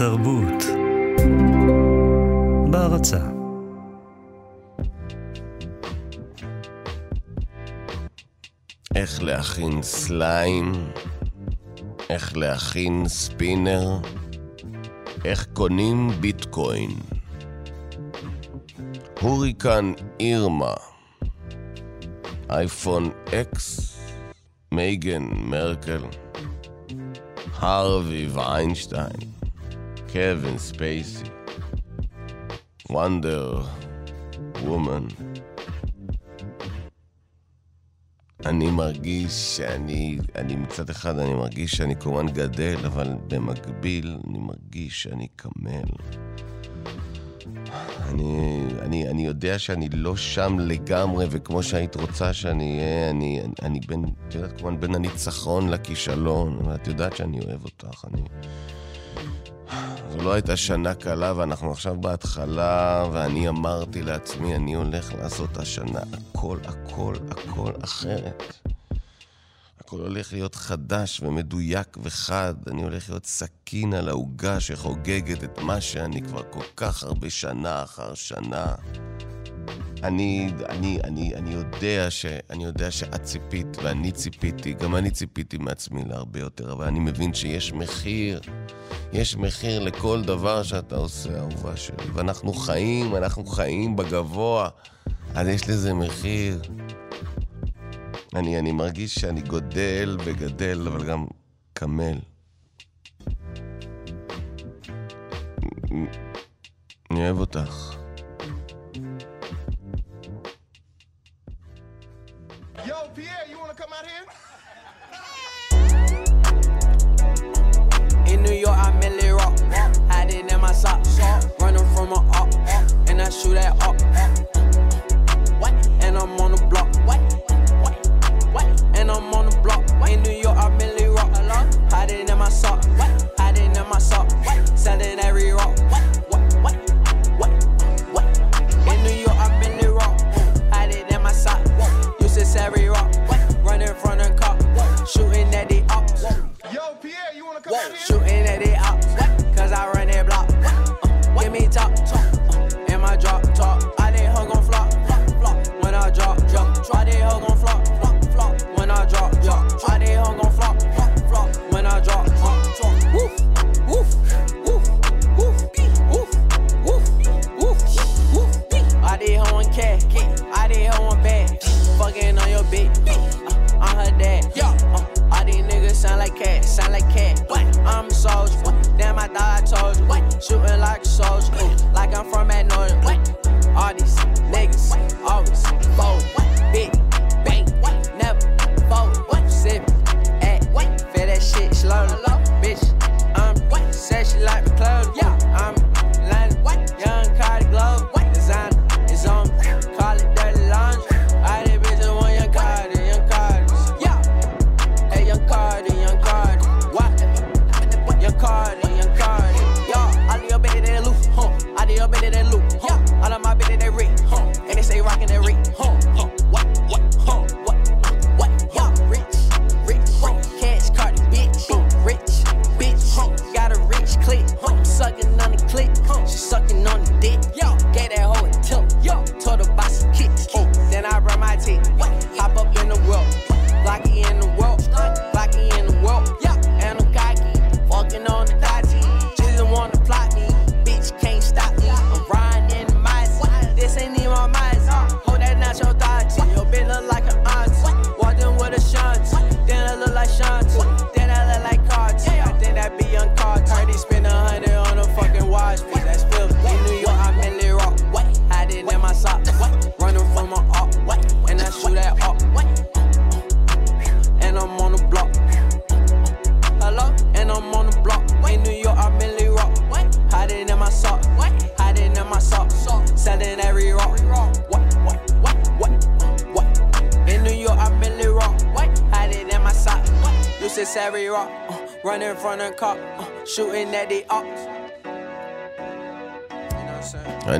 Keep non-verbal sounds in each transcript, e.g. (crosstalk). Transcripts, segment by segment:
התרבות. בהרצה איך להכין סליים, איך להכין ספינר, איך קונים ביטקוין. הוריקן אירמה, אייפון אקס, מייגן מרקל, הרווי ואיינשטיין. קווין ספייסי, וונדר וומן. אני מרגיש שאני, אני מצד אחד אני מרגיש שאני כמובן גדל, אבל במקביל אני מרגיש שאני קמל. אני, אני, אני יודע שאני לא שם לגמרי, וכמו שהיית רוצה שאני אהיה, אני, אני, אני בין, את יודעת, כמובן בין הניצחון לכישלון, ואת יודעת שאני אוהב אותך, אני... זו לא הייתה שנה קלה, ואנחנו עכשיו בהתחלה, ואני אמרתי לעצמי, אני הולך לעשות השנה הכל, הכל, הכל אחרת. הכל הולך להיות חדש ומדויק וחד, אני הולך להיות סכין על העוגה שחוגגת את מה שאני כבר כל כך הרבה שנה אחר שנה אני, אני, אני, אני, יודע ש, אני יודע שאת ציפית ואני ציפיתי, גם אני ציפיתי מעצמי להרבה יותר, אבל אני מבין שיש מחיר, יש מחיר לכל דבר שאתה עושה, אהובה שלי. ואנחנו חיים, אנחנו חיים בגבוה, אז יש לזה מחיר. אני, אני מרגיש שאני גודל וגדל, אבל גם קמל. אני אוהב אותך.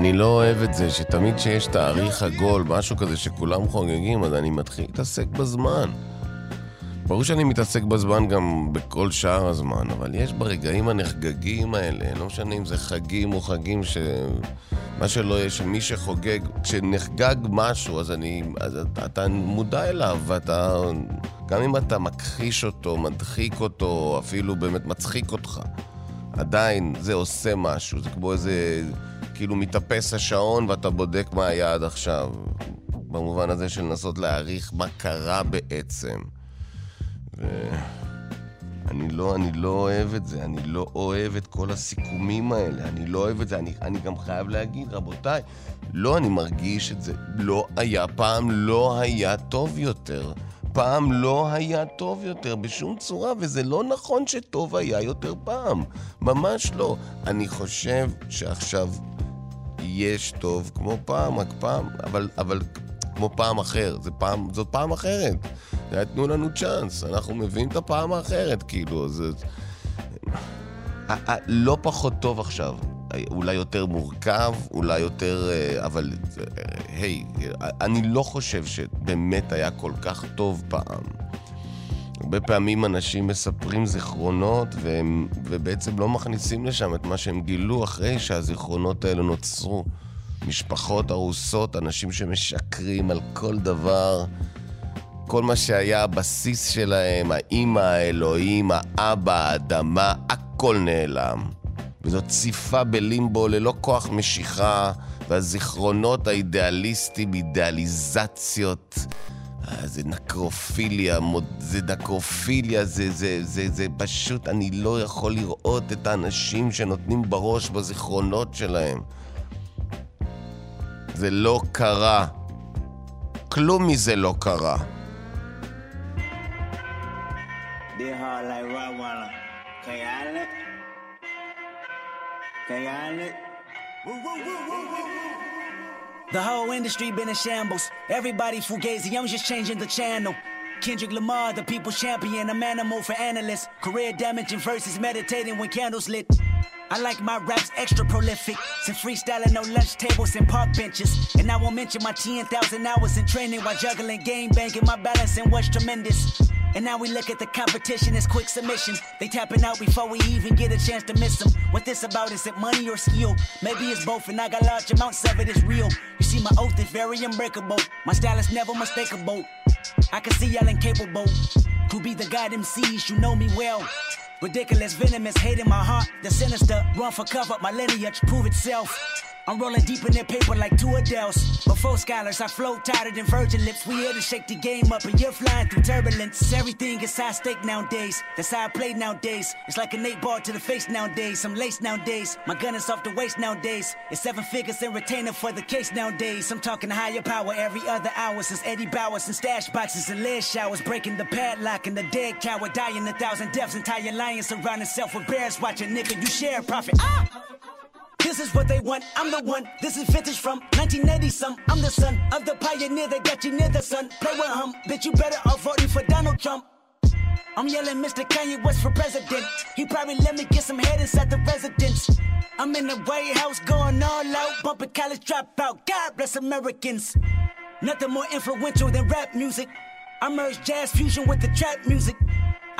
אני לא אוהב את זה שתמיד כשיש תאריך עגול, משהו כזה שכולם חוגגים, אז אני מתחיל להתעסק בזמן. ברור שאני מתעסק בזמן גם בכל שאר הזמן, אבל יש ברגעים הנחגגים האלה, לא משנה אם זה חגים או חגים ש... מה שלא יהיה, שמי שחוגג, כשנחגג משהו, אז אני... אז אתה, אתה מודע אליו, ואתה... גם אם אתה מכחיש אותו, מדחיק אותו, אפילו באמת מצחיק אותך, עדיין זה עושה משהו, זה כמו איזה... כאילו מתאפס השעון ואתה בודק מה היה עד עכשיו. במובן הזה של לנסות להעריך מה קרה בעצם. ואני לא, אני לא אוהב את זה, אני לא אוהב את כל הסיכומים האלה, אני לא אוהב את זה, אני, אני גם חייב להגיד, רבותיי, לא, אני מרגיש את זה. לא היה, פעם לא היה טוב יותר. פעם לא היה טוב יותר בשום צורה, וזה לא נכון שטוב היה יותר פעם. ממש לא. אני חושב שעכשיו יש טוב כמו פעם, רק פעם, אבל, אבל כמו פעם אחר. זה פעם, זאת פעם אחרת. תנו לנו צ'אנס, אנחנו מביאים את הפעם האחרת, כאילו, זה... לא פחות טוב עכשיו. אולי יותר מורכב, אולי יותר... אה, אבל היי, אני לא חושב שבאמת היה כל כך טוב פעם. הרבה פעמים אנשים מספרים זיכרונות והם, ובעצם לא מכניסים לשם את מה שהם גילו אחרי שהזיכרונות האלה נוצרו. משפחות הרוסות, אנשים שמשקרים על כל דבר. כל מה שהיה הבסיס שלהם, האימא, האלוהים, האבא, האדמה, הכל נעלם. וזאת ציפה בלימבו ללא כוח משיכה, והזיכרונות האידיאליסטיים, אידיאליזציות. זה נקרופיליה, זה נקרופיליה, זה, זה, זה, זה פשוט, אני לא יכול לראות את האנשים שנותנים בראש בזיכרונות שלהם. זה לא קרה. כלום מזה לא קרה. The whole industry been in shambles. Everybody fugazi, I'm just changing the channel. Kendrick Lamar, the people's champion, I'm animal for analysts. Career damaging versus meditating when candles lit. I like my raps extra prolific. Some freestyling, no lunch tables and park benches. And I won't mention my 10,000 hours in training while juggling game banking. My balance balancing was tremendous. And now we look at the competition as quick submission. They tapping out before we even get a chance to miss them. What this about? Is it money or skill? Maybe it's both, and I got large amounts of it. It's real. You see, my oath is very unbreakable. My style is never mistakable. I can see y'all incapable. To be the god MCs, you know me well. Ridiculous, venomous, hate in my heart. The sinister, run for cover, my lineage prove itself. I'm rolling deep in their paper like two Adele's. Before scholars, I float tighter than virgin lips. We here to shake the game up, and you're flying through turbulence. Everything is high stake nowadays. That's how I play nowadays. It's like an eight ball to the face nowadays. I'm laced nowadays. My gun is off the waist nowadays. It's seven figures and retainer for the case nowadays. I'm talking higher power every other hour since Eddie Bowers and stash boxes and lead showers. Breaking the padlock and the dead cow dying a thousand deaths. Entire lion surrounding self with bears. Watching nigga, you share profit. Ah! This is what they want, I'm the one. This is vintage from 1980 some. I'm the son of the pioneer that got you near the sun. Play with him, bitch, you better off voting for Donald Trump. I'm yelling Mr. Kanye West for president. He probably let me get some head inside the residence. I'm in the White House going all out, bumping college dropout. God bless Americans. Nothing more influential than rap music. I merge jazz fusion with the trap music.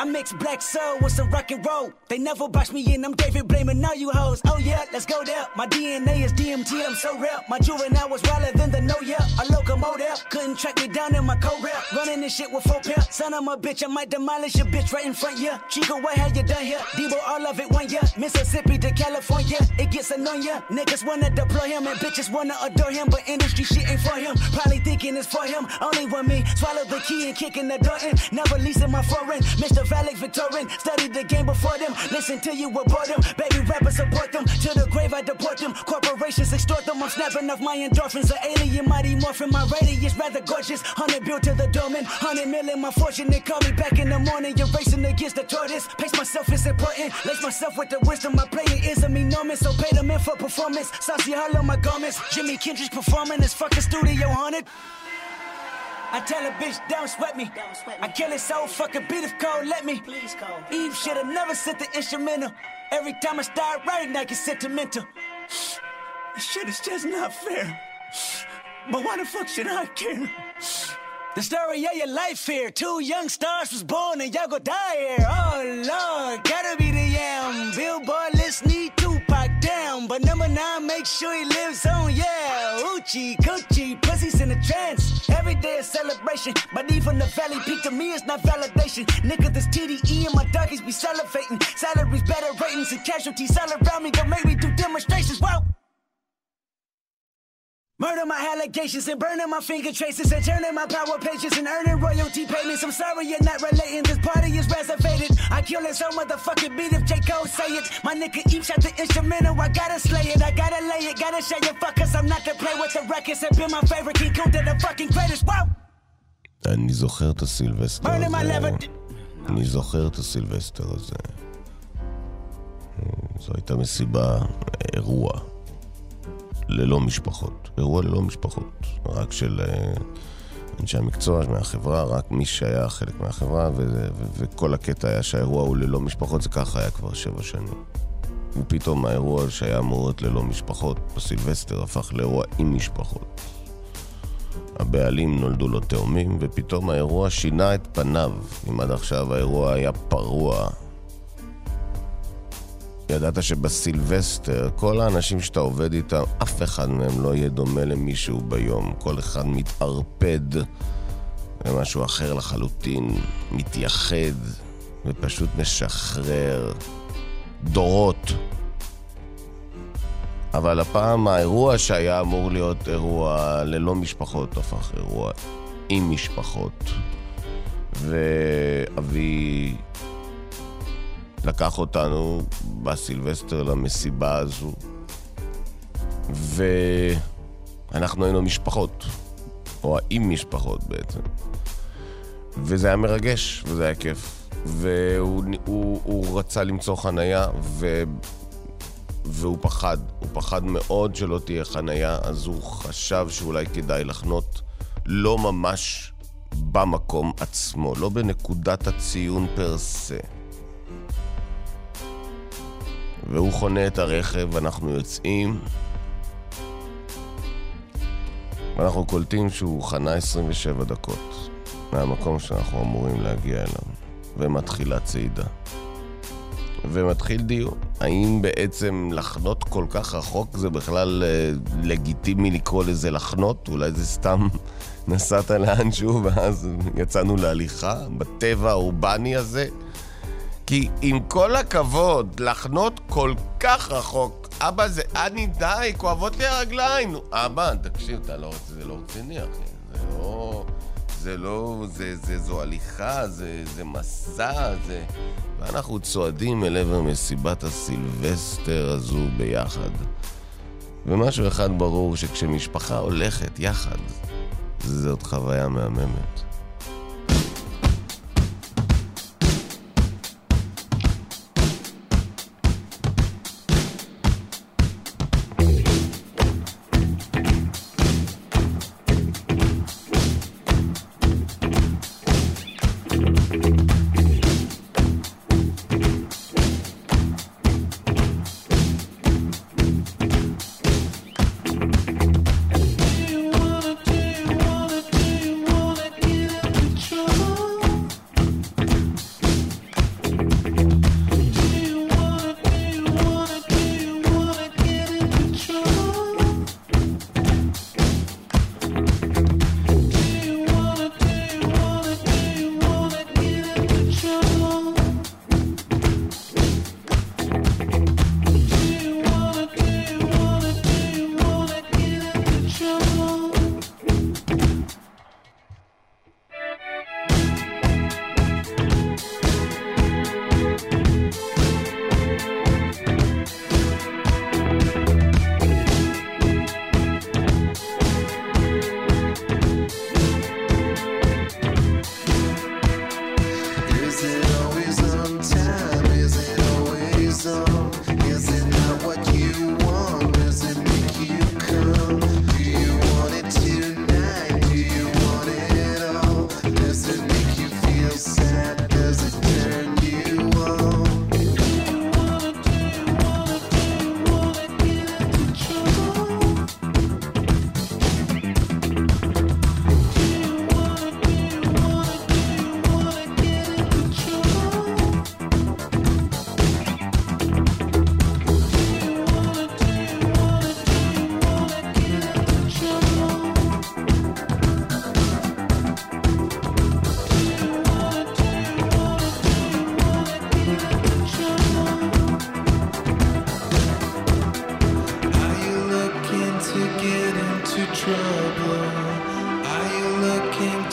I mix black soul with some rock and roll. They never box me in, I'm David blaming all you hoes. Oh yeah, let's go there. My DNA is DMT, I'm so real. My juvenile was wilder than the no yeah. A locomotive couldn't track me down in my co rap. Running this shit with four pair. Son of a bitch, I might demolish your bitch right in front, yeah. Chico, what have you done here? Debo, all of it one year. Mississippi to California, it gets annoying. Niggas wanna deploy him and bitches wanna adore him, but industry shit ain't for him. Probably thinking it's for him. Only one me. Swallow the key and kicking the door in. Never leasing my foreign. Mr. Valak Victorian. Studied the game before them. Listen to you report them. Baby rappers support them. To the grave I deport them. Corporations extort them. I'm snapping off my endorphins. An alien mighty morphin. My radius rather gorgeous. Hundred built to the domain. Hundred million my fortune. They call me back in the morning. You're racing against the tortoise. Pace myself is important. Lace myself with the wisdom. My playing is a enormous. So pay them in for performance. Saucy hollow my garments. Jimmy Kendrick's performing. This fucking studio haunted. I tell a bitch, don't sweat me. Don't sweat me. I kill it so fucking beat if cold, let me. Please, call. Eve should've never sent the instrumental. Every time I start writing, I get sentimental. This shit is just not fair. But why the fuck should I care? The story of your life here. Two young stars was born and y'all go die here. Oh Lord, gotta be the yam. Billboard list need down. But number nine, make sure he lives on, yeah. Uchi, coochie, pussies in a trance. Every day a celebration. My But even the valley peak to me is not validation. Nigga, this TDE and my doggies be salivating. Salaries, better ratings, and casualties all around me. Go make me do demonstrations. Whoa. Murder my allegations and burning my finger traces and turning my power pages and earning royalty payments. I'm sorry you're not relating. This party is reservated. I kill this whole motherfucking beat if J. Cole say it. My nigga each shot the instrumental. I gotta slay it. I gotta lay it. Gotta show you fuckers. I'm not to play with the records. Have been my favorite. King Kunta the fucking greatest. Wow. אני זוכר את הסילבסטר Burning my הזה. lever. אני זוכר את הסילבסטר הזה. זו הייתה מסיבה, אירוע, ללא משפחות. אירוע ללא משפחות. רק של אה, אנשי המקצוע מהחברה, רק מי שהיה חלק מהחברה, וכל הקטע היה שהאירוע הוא ללא משפחות, זה ככה היה כבר שבע שנים. ופתאום האירוע שהיה אמור להיות ללא משפחות בסילבסטר הפך לאירוע עם משפחות. הבעלים נולדו לו תאומים, ופתאום האירוע שינה את פניו. אם עד עכשיו האירוע היה פרוע. ידעת שבסילבסטר, כל האנשים שאתה עובד איתם, אף אחד מהם לא יהיה דומה למישהו ביום. כל אחד מתערפד למשהו אחר לחלוטין, מתייחד, ופשוט משחרר דורות. אבל הפעם האירוע שהיה אמור להיות אירוע ללא משפחות הפך אירוע עם משפחות. ואבי לקח אותנו בסילבסטר למסיבה הזו, ואנחנו היינו משפחות, או עם משפחות בעצם. וזה היה מרגש, וזה היה כיף. והוא הוא, הוא רצה למצוא חנייה, ו... והוא פחד, הוא פחד מאוד שלא תהיה חנייה, אז הוא חשב שאולי כדאי לחנות לא ממש במקום עצמו, לא בנקודת הציון פר סה. והוא חונה את הרכב, ואנחנו יוצאים, ואנחנו קולטים שהוא חנה 27 דקות מהמקום שאנחנו אמורים להגיע אליו, ומתחילה צעידה. ומתחיל דיון. האם בעצם לחנות כל כך רחוק זה בכלל אה, לגיטימי לקרוא לזה לחנות? אולי זה סתם (laughs) נסעת לאנשהו ואז יצאנו להליכה בטבע האורבני הזה? כי עם כל הכבוד, לחנות כל כך רחוק, אבא זה, אני די, כואבות לי הרגליים. נו, אבא, תקשיב, אתה לא, זה לא רציני, אחי. זה לא... זה לא, זה, זה, זו הליכה, זה, זה מסע, זה... ואנחנו צועדים אל עבר מסיבת הסילבסטר הזו ביחד. ומשהו אחד ברור, שכשמשפחה הולכת יחד, זאת חוויה מהממת.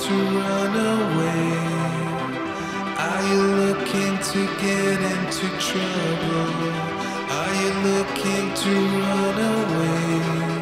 to run away. Are you looking to get into trouble? Are you looking to run away?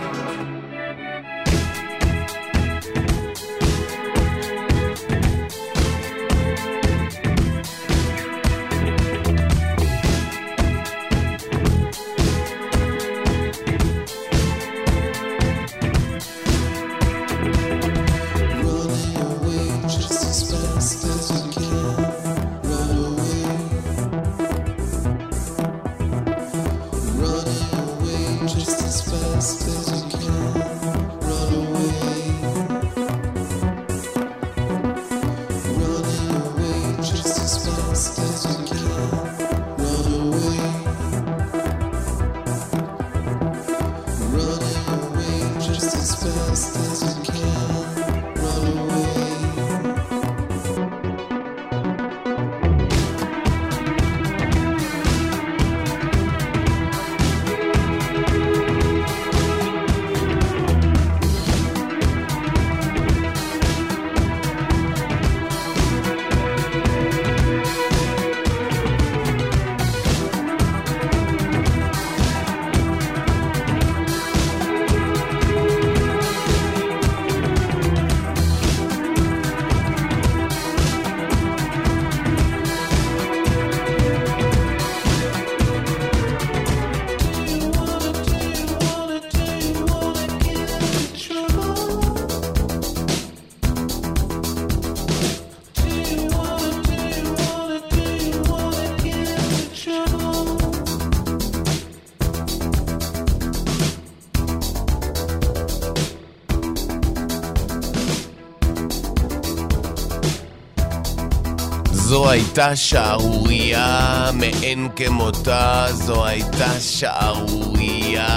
הייתה שערורייה מאין כמותה, זו הייתה שערורייה.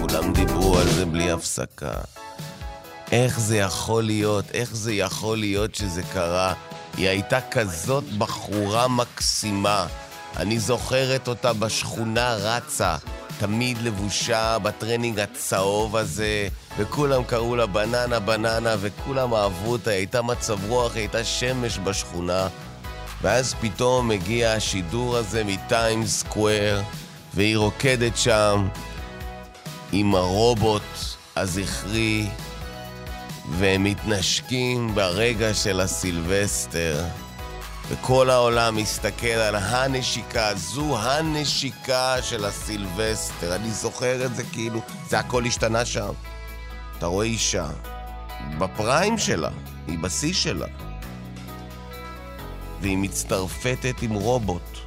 כולם דיברו על זה בלי הפסקה. איך זה יכול להיות, איך זה יכול להיות שזה קרה? היא הייתה כזאת בחורה מקסימה. אני זוכרת אותה בשכונה רצה, תמיד לבושה בטרנינג הצהוב הזה, וכולם קראו לה בננה בננה, וכולם אהבו אותה, היא הייתה מצב רוח, היא הייתה שמש בשכונה. ואז פתאום מגיע השידור הזה מטיימס סקוואר, והיא רוקדת שם עם הרובוט הזכרי, והם מתנשקים ברגע של הסילבסטר. וכל העולם מסתכל על הנשיקה, זו הנשיקה של הסילבסטר. אני זוכר את זה כאילו, זה הכל השתנה שם. אתה רואה אישה, בפריים שלה, היא בשיא שלה, והיא מצטרפתת עם רובוט.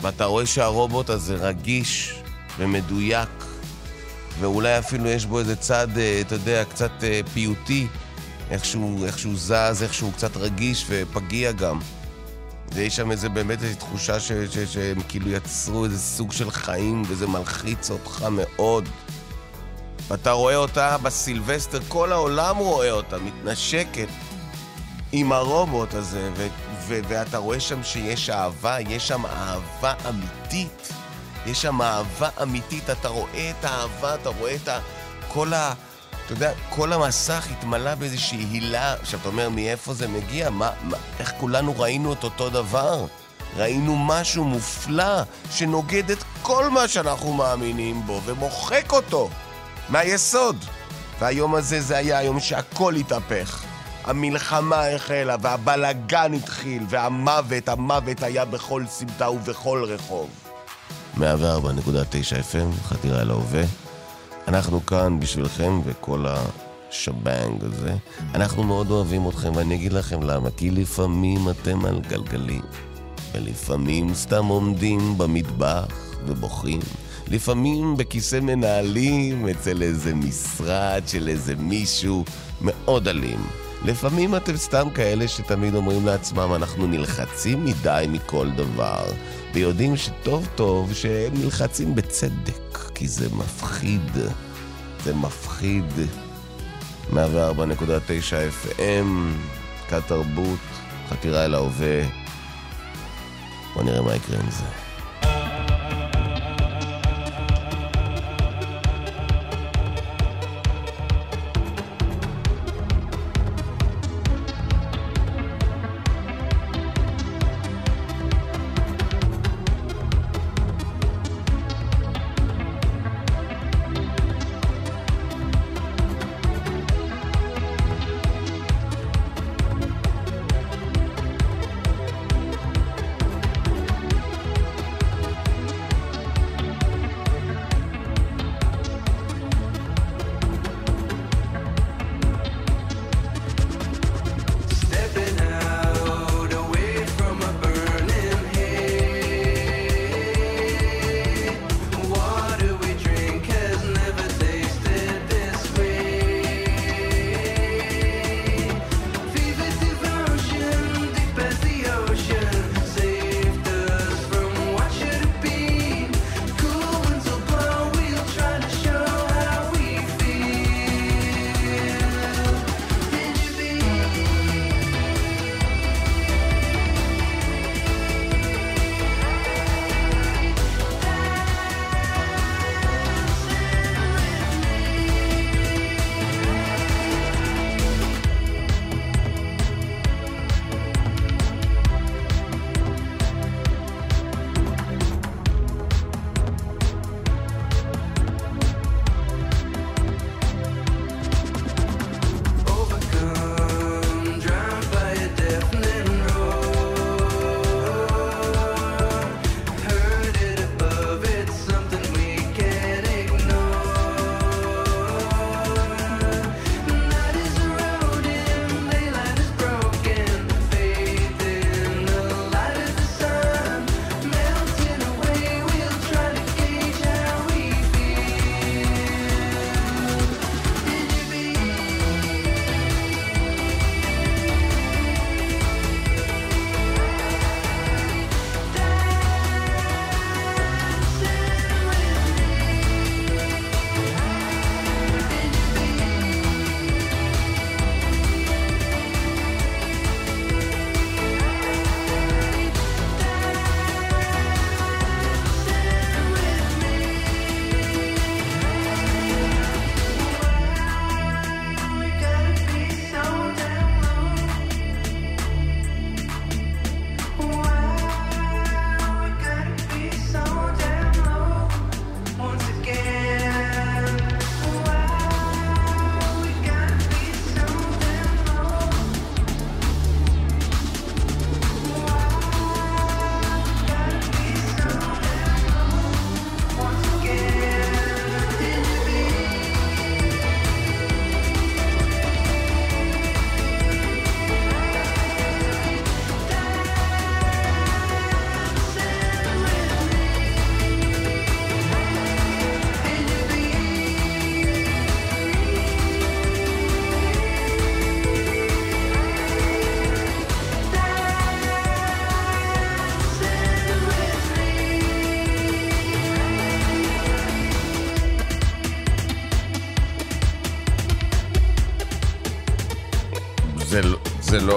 ואתה רואה שהרובוט הזה רגיש ומדויק, ואולי אפילו יש בו איזה צד, אה, אתה יודע, קצת אה, פיוטי, איך שהוא, זז, איך שהוא קצת רגיש ופגיע גם. ויש שם איזה באמת איזו תחושה ש, ש, שהם כאילו יצרו איזה סוג של חיים, וזה מלחיץ אותך מאוד. ואתה רואה אותה בסילבסטר, כל העולם רואה אותה, מתנשקת עם הרובוט הזה, ו- ו- ואתה רואה שם שיש אהבה, יש שם אהבה אמיתית. יש שם אהבה אמיתית, אתה רואה את האהבה, אתה רואה את. כל ה... אתה יודע, כל המסך התמלא באיזושהי הילה. עכשיו, אתה אומר, מאיפה זה מגיע? מה, מה, איך כולנו ראינו את אותו דבר? ראינו משהו מופלא שנוגד את כל מה שאנחנו מאמינים בו ומוחק אותו מהיסוד. והיום הזה זה היה היום שהכל התהפך. המלחמה החלה והבלגן התחיל והמוות, המוות היה בכל סמטה ובכל רחוב. 104.9 FM, חתירה אל ההווה. אנחנו כאן בשבילכם וכל השבנג הזה. אנחנו מאוד אוהבים אתכם, ואני אגיד לכם למה. כי לפעמים אתם על גלגלים, ולפעמים סתם עומדים במטבח ובוכים. לפעמים בכיסא מנהלים אצל איזה משרד של איזה מישהו מאוד אלים. לפעמים אתם סתם כאלה שתמיד אומרים לעצמם, אנחנו נלחצים מדי מכל דבר, ויודעים שטוב טוב שהם נלחצים בצדק, כי זה מפחיד. זה מפחיד. 104.9 FM, כת תרבות, חתירה אל ההווה. בוא נראה מה יקרה עם זה.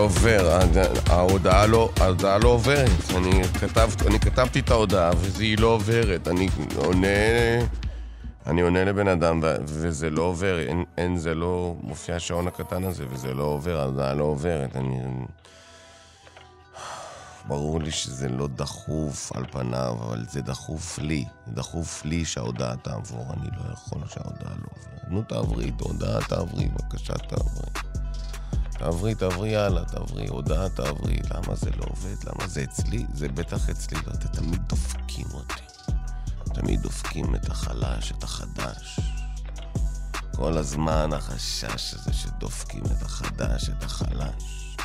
עובר, ההודעה לא, ההודעה לא עוברת. אני, כתב, אני כתבתי את ההודעה והיא לא עוברת. אני עונה, אני עונה לבן אדם וזה לא עובר. אין, אין, זה לא מופיע השעון הקטן הזה וזה לא עובר, ההודעה לא עוברת. אני... ברור לי שזה לא דחוף על פניו, אבל זה דחוף לי. זה דחוף לי שההודעה תעבור. אני לא יכול שההודעה לא עוברת. נו, תעברי, הודעה תעברי, בבקשה תעברי. תעברי, תעברי הלאה, תעברי, הודעה תעברי. למה זה לא עובד? למה זה אצלי? זה בטח אצלי, ואתם תמיד דופקים אותי. תמיד דופקים את החלש, את החדש. כל הזמן החשש הזה שדופקים את החדש, את החלש.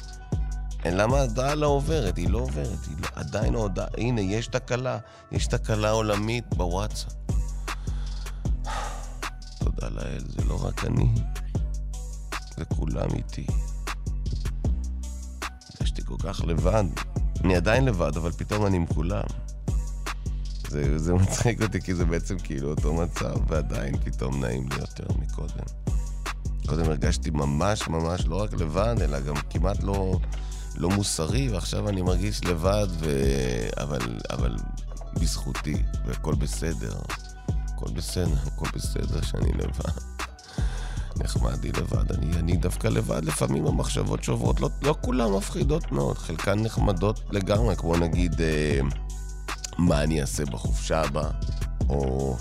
אין למה ההודעה לא עוברת? היא לא עוברת, היא לא, עדיין ההודעה, הנה, יש תקלה, יש תקלה עולמית בוואטסאפ. (sighs) תודה לאל, זה לא רק אני, זה כולם איתי. כל כך לבד. אני עדיין לבד, אבל פתאום אני עם כולם. זה, זה מצחיק אותי, כי זה בעצם כאילו אותו מצב, ועדיין פתאום נעים לי יותר מקודם. קודם הרגשתי ממש ממש לא רק לבד, אלא גם כמעט לא, לא מוסרי, ועכשיו אני מרגיש לבד, ו... אבל, אבל בזכותי, והכל בסדר. הכל בסדר, הכל בסדר שאני לבד. נחמד לי לבד. אני, אני דווקא לבד, לפעמים המחשבות שעוברות, לא, לא כולן מפחידות מאוד, חלקן נחמדות לגמרי, כמו נגיד, אה, מה אני אעשה בחופשה הבאה, או,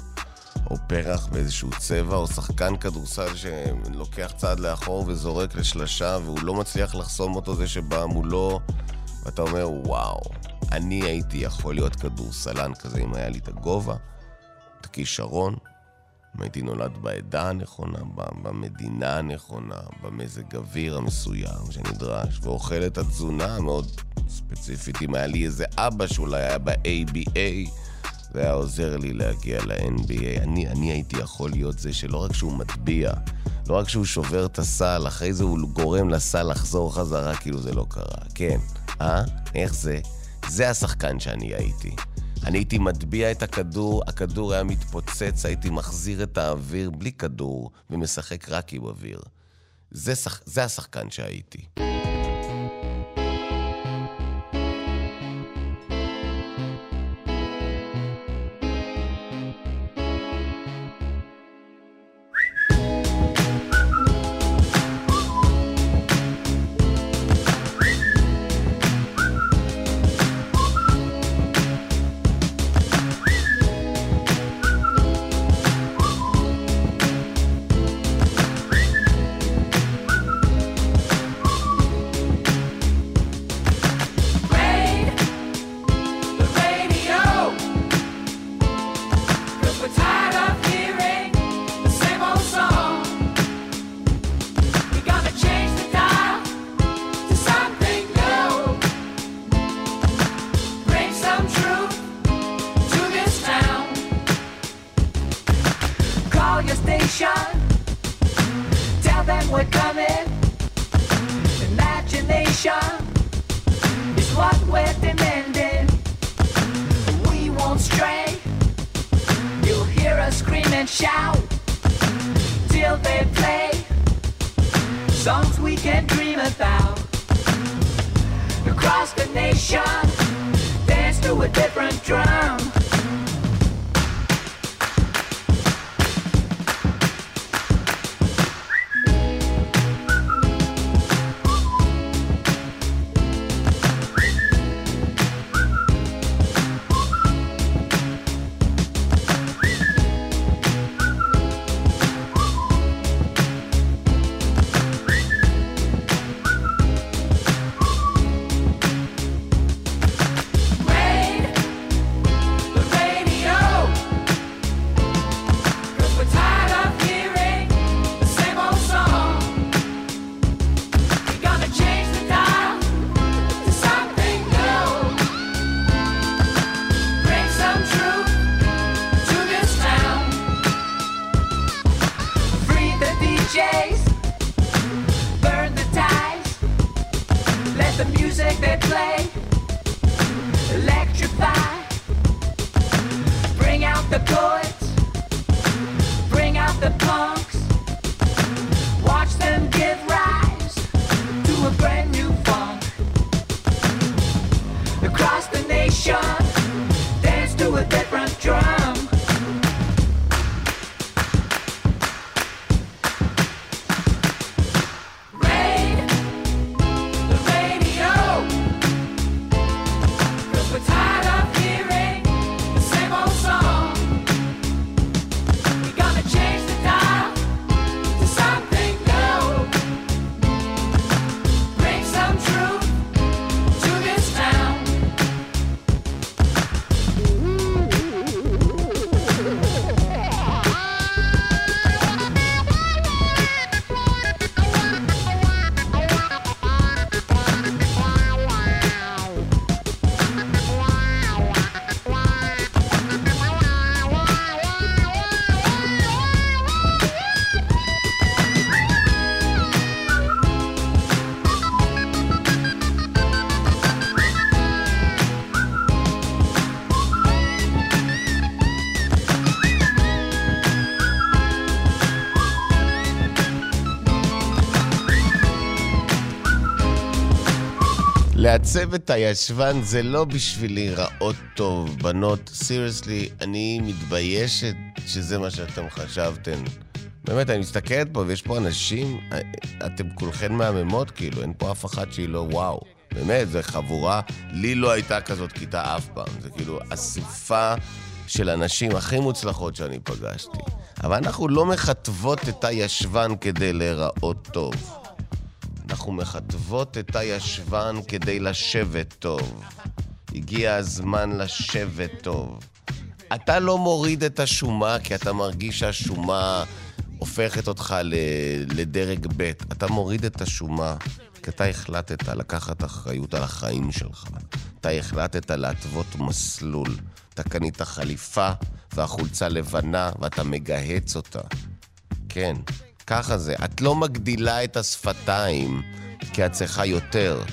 או פרח באיזשהו צבע, או שחקן כדורסל שלוקח צעד לאחור וזורק לשלשה, והוא לא מצליח לחסום אותו זה שבא מולו, ואתה אומר, וואו, אני הייתי יכול להיות כדורסלן כזה אם היה לי את הגובה, את הכישרון. אם הייתי נולד בעדה הנכונה, במדינה הנכונה, במזג אוויר המסוים שנדרש, ואוכל את התזונה המאוד ספציפית. אם היה לי איזה אבא שאולי היה ב-ABA, זה היה עוזר לי להגיע ל-NBA. אני, אני הייתי יכול להיות זה שלא רק שהוא מטביע, לא רק שהוא שובר את הסל, אחרי זה הוא גורם לסל לחזור חזרה כאילו זה לא קרה. כן, אה? איך זה? זה השחקן שאני הייתי. אני הייתי מטביע את הכדור, הכדור היה מתפוצץ, הייתי מחזיר את האוויר בלי כדור ומשחק רק עם אוויר. זה, שח... זה השחקן שהייתי. we're coming. Imagination is what we're demanding. We won't stray. You'll hear us scream and shout till they play songs we can dream about. Across the nation, dance to a different drum. לעצב את הישבן זה לא בשביל להיראות טוב, בנות, סיריוסלי, אני מתביישת שזה מה שאתם חשבתם. באמת, אני מסתכלת פה ויש פה אנשים, אתם כולכן מהממות, כאילו, אין פה אף אחת שהיא לא וואו. באמת, זו חבורה, לי לא הייתה כזאת כיתה אף פעם. זה כאילו אסופה של הנשים הכי מוצלחות שאני פגשתי. אבל אנחנו לא מכתבות את הישבן כדי להיראות טוב. אנחנו מכתבות את הישבן כדי לשבת טוב. הגיע הזמן לשבת טוב. אתה לא מוריד את השומה כי אתה מרגיש שהשומה הופכת אותך לדרג ב'. אתה מוריד את השומה כי אתה החלטת לקחת אחריות על החיים שלך. אתה החלטת להתוות מסלול. אתה קנית חליפה והחולצה לבנה ואתה מגהץ אותה. כן, ככה זה. את לא מגדילה את השפתיים כי את צריכה יותר.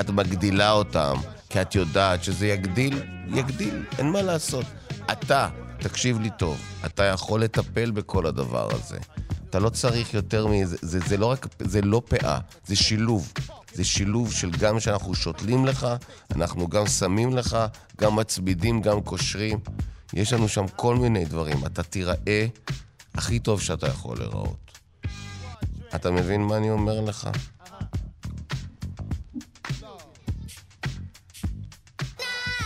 את מגדילה אותם כי את יודעת שזה יגדיל, יגדיל, אין מה לעשות. אתה, תקשיב לי טוב, אתה יכול לטפל בכל הדבר הזה. אתה לא צריך יותר מזה, זה, זה לא רק, זה לא פאה, זה שילוב. זה שילוב של גם שאנחנו שותלים לך, אנחנו גם שמים לך, גם מצמידים, גם קושרים. יש לנו שם כל מיני דברים. אתה תיראה הכי טוב שאתה יכול להיראות. אתה מבין מה אני אומר לך?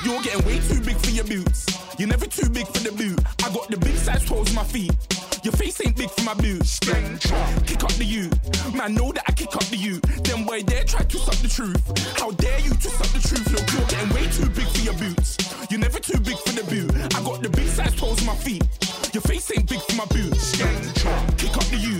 You're getting way too big for your boots. You're never too big for the boot. I got the big size toes on my feet. Your face ain't big for my boots. Kick up the you. Man, know that I kick up the you. Then why dare try to suck the truth? How dare you to suck the truth? Look, you're getting way too big for your boots. You're never too big for the boot. I got the big size toes on my feet. Your face ain't big for my boots. Kick up the you.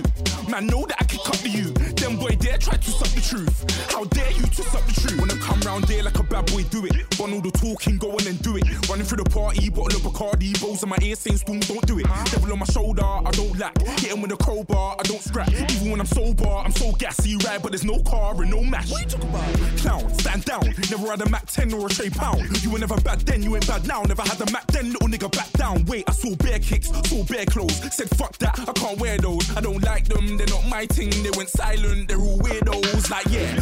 Man, know that I kick up to you. Them boy dare try to suck the truth. How dare you to suck the truth? When I come round there like a bad boy, do it. Run all the talking, go on and do it. Running through the party, bottle of Bacardi, bows in my ear saying spoon, don't do it. Devil on my shoulder, I don't lack. Hit him with a crowbar, I don't scrap. Even when I'm sober, I'm so gassy, right? But there's no car and no match. What you talk about? Clown, stand down. Never had a Mac 10 or a Shay Pound. You were never bad then, you ain't bad now. Never had a Mac then, little nigga back down. Wait, I saw bare kicks, saw bare clothes. Said fuck that, I can't wear those. I don't like them, they're not my thing. They went silent, they're all weirdos. Like yeah,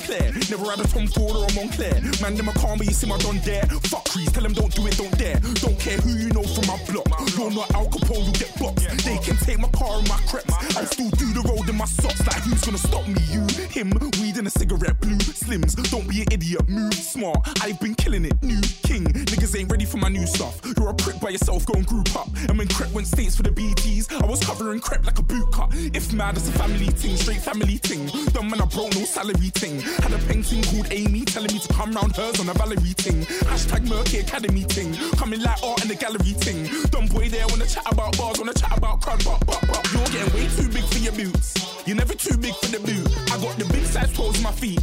Clear. Never had a Tom Ford or a Montclair. Man, them a call me, you see my done there. Fuck crease, tell them don't do it, don't dare. Don't care who you know from my block. You're not Al Capone, you get boxed. They can take my car and my creps. I'll still do the road in my socks. Like who's gonna stop me? You, him, weed and a cigarette, blue slims. Don't be an idiot, move smart. I've been killing it, new king. Niggas ain't ready for my new stuff. You're a prick by yourself, go and group up. And when Crep went states for the BTs, I was covering Crep like a boot cut. If mad, it's a family thing, straight family thing. Dumb man, I broke no salary thing. Had a painting called Amy telling me to come round hers on a Valerie thing. Hashtag Murky Academy thing. Coming like art in the gallery thing. Dumb boy there wanna chat about bars, wanna chat about crud, but, but, but. You're getting way too big for your boots. You're never too big for the boot. I got the big size toes on my feet.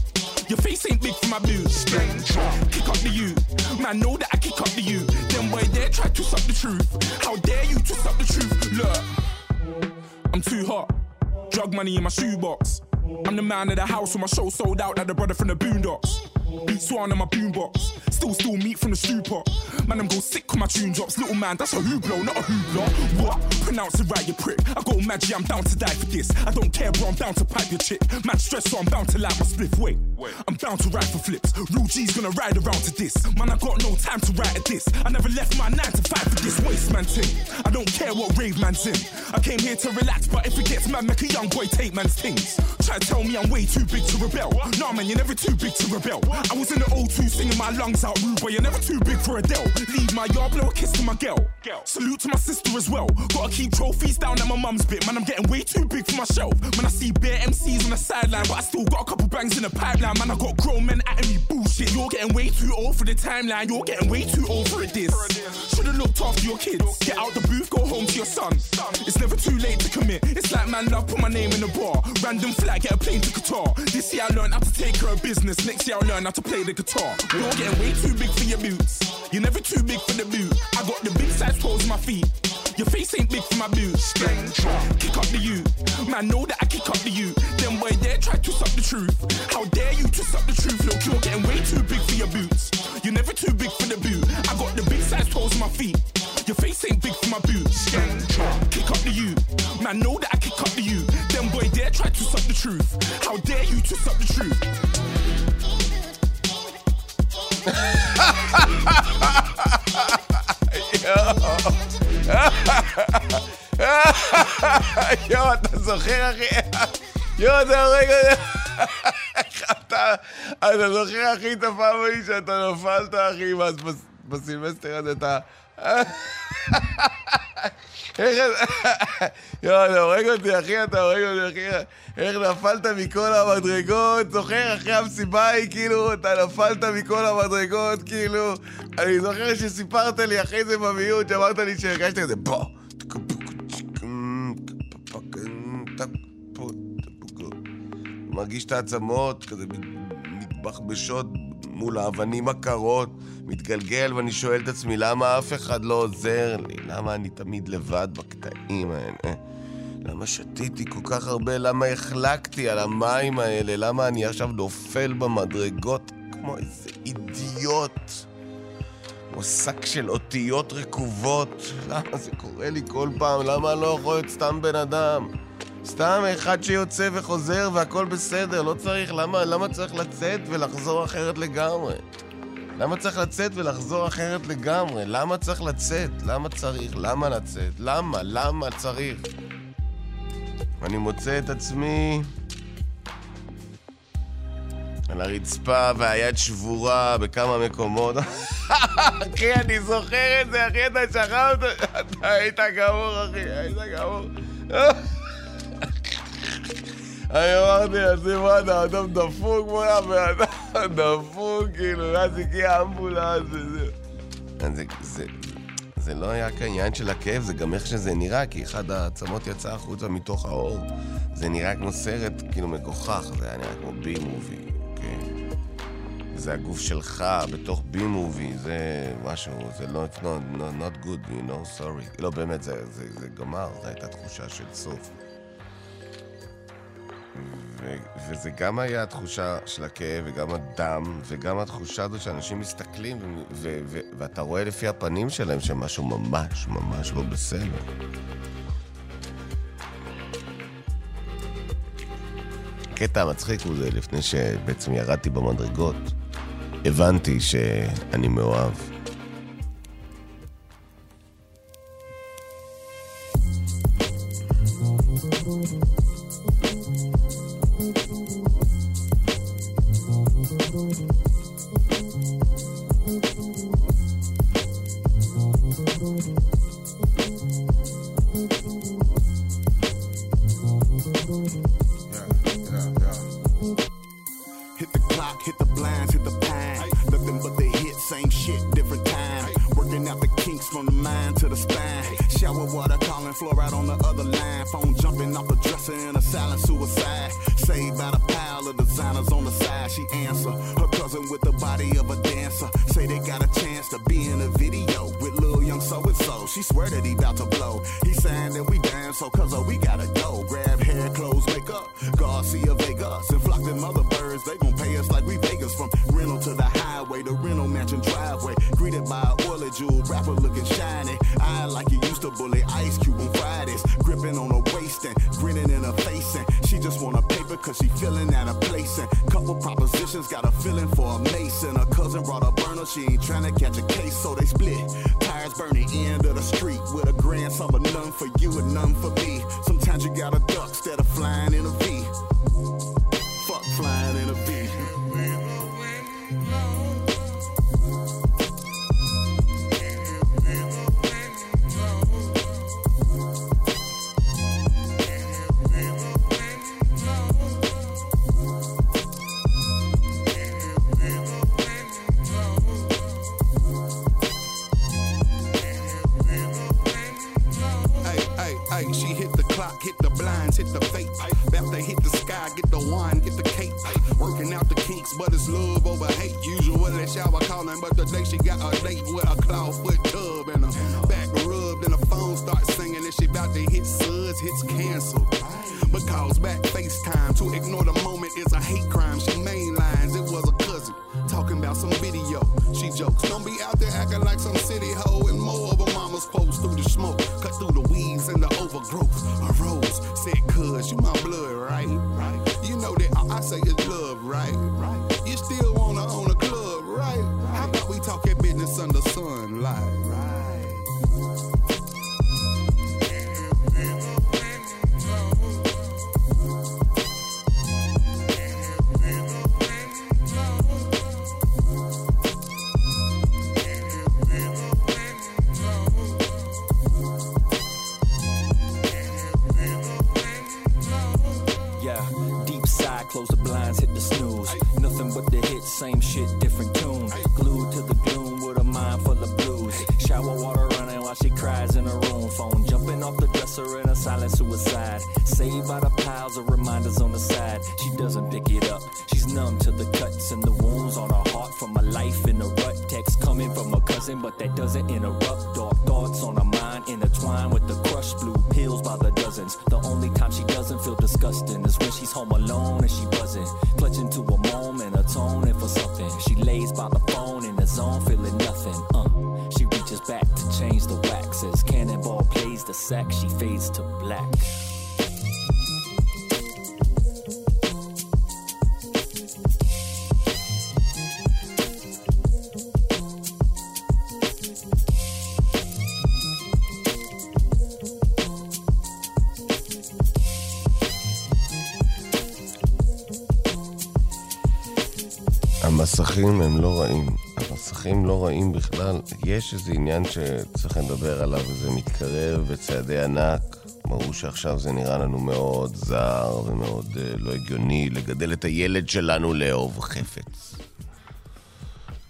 Your face ain't big for my boots. Kick up the you. Man, know that I kick up the you. Then why dare try to suck the truth? How dare you to suck the truth? Look, I'm too hot. Drug money in my shoebox. I'm the man of the house when my show sold out like the brother from the Boondocks. Beat Swan in my boombox. Still, still meat from the stew. Man, I'm go sick when my tune drops. Little man, that's a hooplo, not a hoopla. What? Pronounce it right, you prick. I got magic, I'm down to die for this. I don't care, bro, I'm down to pipe your chick. Man, stress, so I'm bound to light my spliff. Wait. I'm bound to ride for flips. Real G's gonna ride around to this. Man, I got no time to write at this. I never left my nine to five for this waste man thing. I don't care what rave man's in. I came here to relax, but if it gets mad, make a young boy take man's things. Try to tell me I'm way too big to rebel. Nah, man, you're never too big to rebel. I was in the O2 singing my lungs out, rude, but you're never too big for Adele. Leave my yard, blow a kiss to my girl. Salute to my sister as well. Gotta keep trophies down at my mum's bit. Man, I'm getting way too big for my shelf. Man, I see bare MCs on the sideline, but I still got a couple bangs in the pipeline. Man, I got grown men at me bullshit. You're getting way too old for the timeline. You're getting way too old for a diss. Should've looked after your kids. Get out the booth, go home to your son. It's never too late to commit. It's like man love, put my name in the bar. Random flat, get a plane to Qatar. This year I learned how to take care of business. Next year I learn how to play the guitar. You're getting way too big for your boots. You're never too big for the boot. I got the big size toes my feet. Your face ain't big for my boots. Kick up the you. Man, know that I kick up the you. Then boy dare try to up the truth. How dare you twist up the truth? Look, you're getting way too big for your boots. You're never too big for the boot. I got the big size toes my feet. Your face ain't big for my boots. Kick up the you. Man, know that I Try to up the truth. How dare you twist up the truth? (laughs) יואו, אתה זוכר, אחי? יואו, זה הרגע... אתה... אתה זוכר, אחי, את הפעם ההיא שאתה נפלת, אחי, בסילבסטר הזה אתה... איך אתה... יואו, אתה הורג אותי, אחי, אתה הורג אותי, אחי. איך נפלת מכל המדרגות, זוכר, אחרי המסיבה ההיא, כאילו, אתה נפלת מכל המדרגות, כאילו... אני זוכר שסיפרת לי אחרי זה במיעוט, שאמרת לי שהרגשת כזה, בוא. מרגיש את העצמות, כזה מתבחבשות מול האבנים הקרות, מתגלגל, ואני שואל את עצמי, למה אף אחד לא עוזר לי? למה אני תמיד לבד בקטעים האלה? למה שתיתי כל כך הרבה? למה החלקתי על המים האלה? למה אני עכשיו נופל במדרגות כמו איזה אידיוט? כמו שק של אותיות רקובות. למה זה קורה לי כל פעם? למה אני לא יכול להיות סתם בן אדם? סתם אחד שיוצא וחוזר והכל בסדר, לא צריך, למה, למה צריך לצאת ולחזור אחרת לגמרי? למה צריך לצאת ולחזור אחרת לגמרי? למה צריך לצאת? למה צריך? למה לצאת? למה? למה צריך? אני מוצא את עצמי על הרצפה והיד שבורה בכמה מקומות. (laughs) אחי, אני זוכר את זה, אחי, אתה שכבת, אתה היית גמור, אחי, היית גמור. (laughs) אני אמרתי לעצמי, מה אתה אדם דפוק, בוא'נה, בן אדם דפוק, כאילו, ואז הגיע האמבולנס וזה. זה, זה, זה לא היה רק העניין של הכאב, זה גם איך שזה נראה, כי אחד העצמות יצא החוצה מתוך האור. זה נראה כמו סרט, כאילו, מגוחך, זה היה נראה כמו בי מובי, אוקיי? זה הגוף שלך בתוך בי מובי, זה משהו, זה לא, not, not, not good, you know, sorry. לא, באמת, זה, זה, זה גמר, זו הייתה תחושה של סוף. ו- וזה גם היה התחושה של הכאב, וגם הדם, וגם התחושה הזו שאנשים מסתכלים, ו- ו- ו- ואתה רואה לפי הפנים שלהם שמשהו ממש ממש לא בסדר. הקטע המצחיק הוא זה, לפני שבעצם ירדתי במדרגות, הבנתי שאני מאוהב. She got a date feel disgusting is when she's home alone and she buzzing. Clutching to a moment, atoning for something. She lays by the phone in the zone, feeling nothing. Uh, she reaches back to change the wax as Cannonball plays the sax. She fades to black. המסכים הם לא רעים. המסכים לא רעים בכלל. יש איזה עניין שצריך לדבר עליו, וזה מתקרב בצעדי ענק. ברור שעכשיו זה נראה לנו מאוד זר ומאוד uh, לא הגיוני לגדל את הילד שלנו לאהוב חפץ.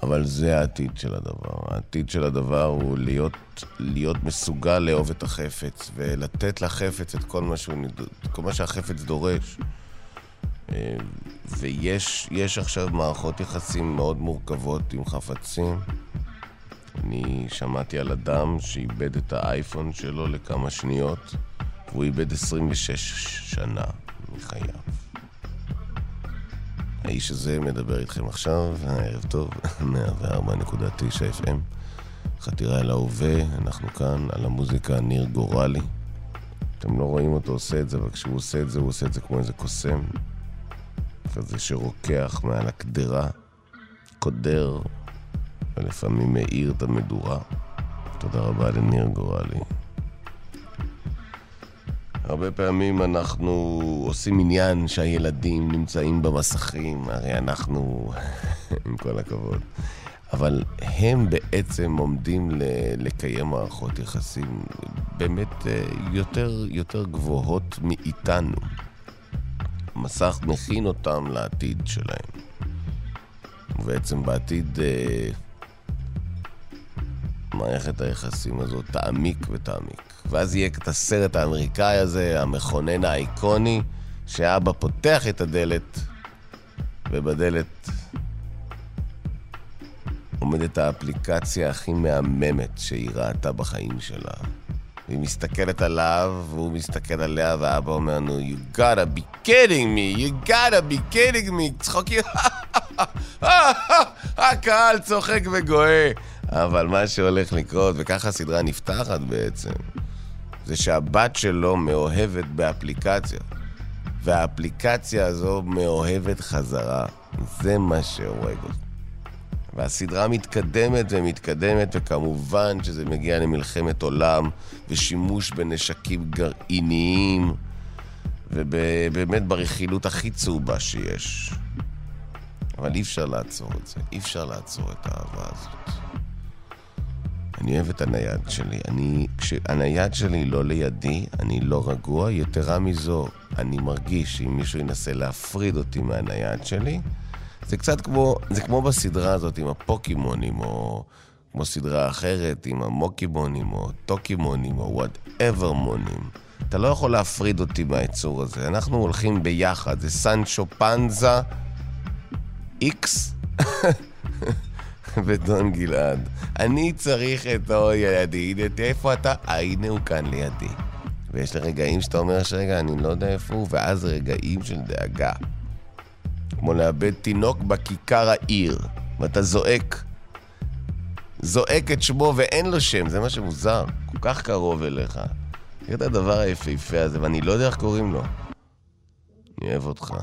אבל זה העתיד של הדבר. העתיד של הדבר הוא להיות, להיות מסוגל לאהוב את החפץ ולתת לחפץ את כל מה, שהוא, כל מה שהחפץ דורש. ויש יש עכשיו מערכות יחסים מאוד מורכבות עם חפצים. אני שמעתי על אדם שאיבד את האייפון שלו לכמה שניות, והוא איבד 26 שנה מחייו. האיש הזה מדבר איתכם עכשיו, ערב טוב, (laughs) 104.9 FM. חתירה אל ההווה, אנחנו כאן על המוזיקה ניר גורלי. אתם לא רואים אותו עושה את זה, אבל כשהוא עושה את זה, הוא עושה את זה כמו איזה קוסם. כזה שרוקח מעל הקדרה, קודר, ולפעמים מאיר את המדורה. תודה רבה לניר גורלי. הרבה פעמים אנחנו עושים עניין שהילדים נמצאים במסכים, הרי אנחנו, (laughs) עם כל הכבוד, אבל הם בעצם עומדים לקיים מערכות יחסים באמת אה, יותר, יותר גבוהות מאיתנו. המסך מכין אותם לעתיד שלהם. ובעצם בעתיד אה, מערכת היחסים הזאת תעמיק ותעמיק. ואז יהיה את הסרט האמריקאי הזה, המכונן האיקוני, שאבא פותח את הדלת, ובדלת עומדת האפליקציה הכי מהממת שהיא ראתה בחיים שלה. והיא מסתכלת עליו, והוא מסתכל עליה, ואבא אומר לנו, you gotta be kidding me, you gotta be kidding me, צחוקים, (laughs) הקהל צוחק וגואה. אבל מה שהולך לקרות, וככה הסדרה נפתחת בעצם, זה שהבת שלו מאוהבת באפליקציה, והאפליקציה הזו מאוהבת חזרה. זה מה שהורג אותי. והסדרה מתקדמת ומתקדמת, וכמובן שזה מגיע למלחמת עולם, ושימוש בנשקים גרעיניים, ובאמת ברכילות הכי צהובה שיש. אבל אי אפשר לעצור את זה, אי אפשר לעצור את האהבה הזאת. אני אוהב את הנייד שלי. אני, כשהנייד שלי לא לידי, אני לא רגוע. יתרה מזו, אני מרגיש שאם מישהו ינסה להפריד אותי מהנייד שלי, זה קצת כמו, זה כמו בסדרה הזאת עם הפוקימונים, או כמו סדרה אחרת עם המוקימונים, או טוקימונים, או whatever מונים. אתה לא יכול להפריד אותי מהיצור הזה. אנחנו הולכים ביחד, זה סנצ'ו פנזה איקס (laughs) ודון גלעד. אני צריך את אוי לידי, איפה אתה? הנה הוא כאן לידי. ויש לי רגעים שאתה אומר שרגע, אני לא יודע איפה הוא, ואז רגעים של דאגה. כמו לאבד תינוק בכיכר העיר, ואתה זועק. זועק את שמו ואין לו שם, זה מה שמוזר. כל כך קרוב אליך. תראה את הדבר היפהפה הזה, ואני לא יודע איך קוראים לו. אני אוהב אותך.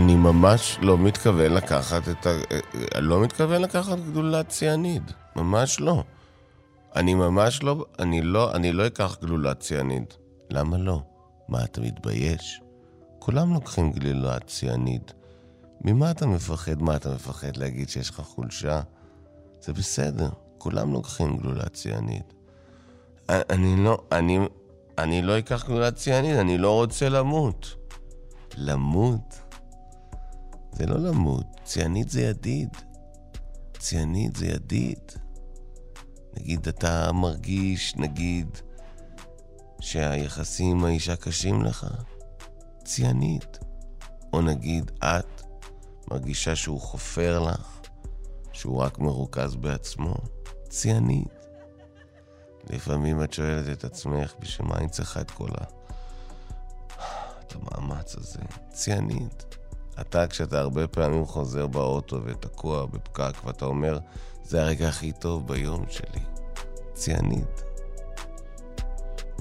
אני, ממש לא מתכוון לקחת את ה... אני לא מתכוון לקחת גלולת ציאניד. ממש לא. אני ממש לא... אני לא, אני לא אקח גלולת ציאניד. למה לא? מה, אתה מתבייש? כולם לוקחים גלולת ציאניד. ממה אתה מפחד? מה, אתה מפחד להגיד שיש לך חולשה? זה בסדר, כולם לוקחים גלולת ציאניד. אני לא... אני... אני לא אקח גלולת ציאניד, אני לא רוצה למות. למות? זה לא למות, ציאנית זה ידיד. ציאנית זה ידיד. נגיד אתה מרגיש, נגיד, שהיחסים עם האישה קשים לך, ציאנית. או נגיד את מרגישה שהוא חופר לך, שהוא רק מרוכז בעצמו, ציאנית. לפעמים את שואלת את עצמך, בשביל מה אני צריכה את כל ה... את המאמץ הזה? ציאנית. אתה, כשאתה הרבה פעמים חוזר באוטו ותקוע בפקק, ואתה אומר, זה הרגע הכי טוב ביום שלי. ציאנית.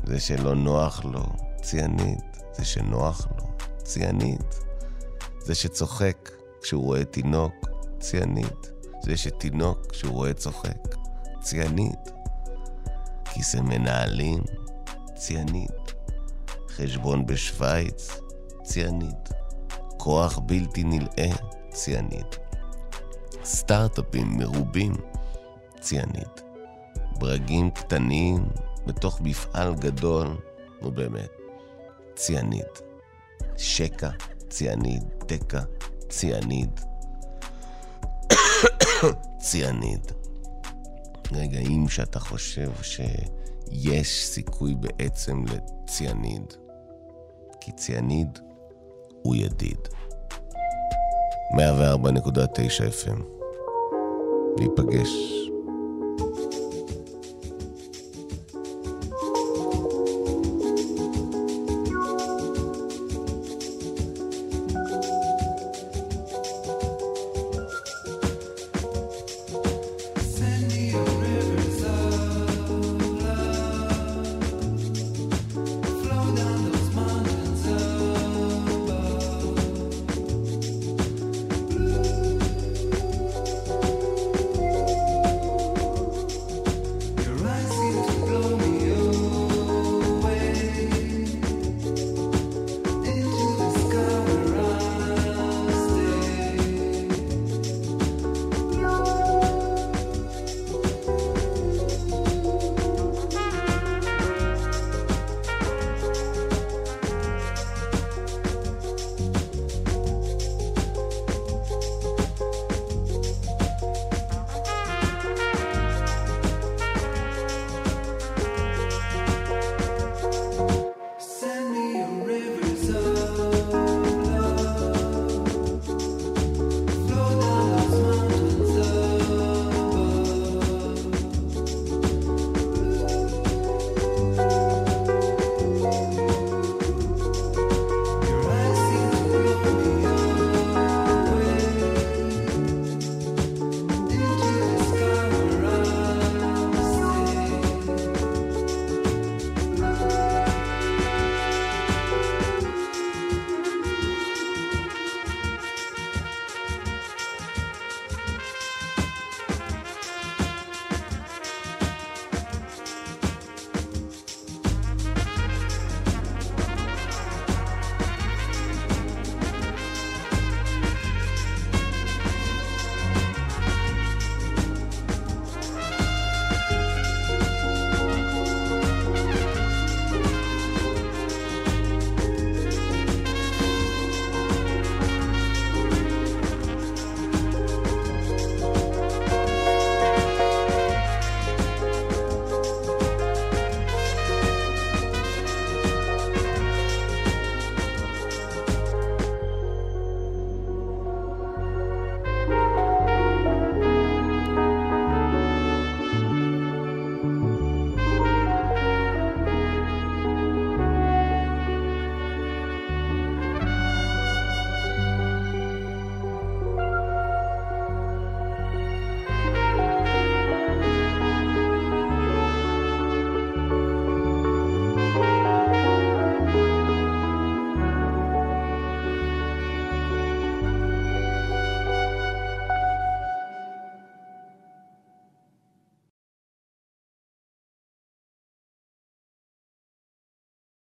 זה שלא נוח לו, ציאנית. זה שנוח לו, ציאנית. זה שצוחק כשהוא רואה תינוק, ציאנית. זה שתינוק כשהוא רואה צוחק, ציאנית. כיסא מנהלים, ציאנית. חשבון בשוויץ, ציאנית. כוח בלתי נלאה, ציאנית. סטארט-אפים מרובים, ציאנית. ברגים קטנים בתוך מפעל גדול, נו באמת, ציאנית. שקע, ציאנית, תקע, ציאנית. (coughs) ציאנית. רגעים שאתה חושב שיש סיכוי בעצם לציאניד. כי ציאניד הוא ידיד. 104.9 FM. ניפגש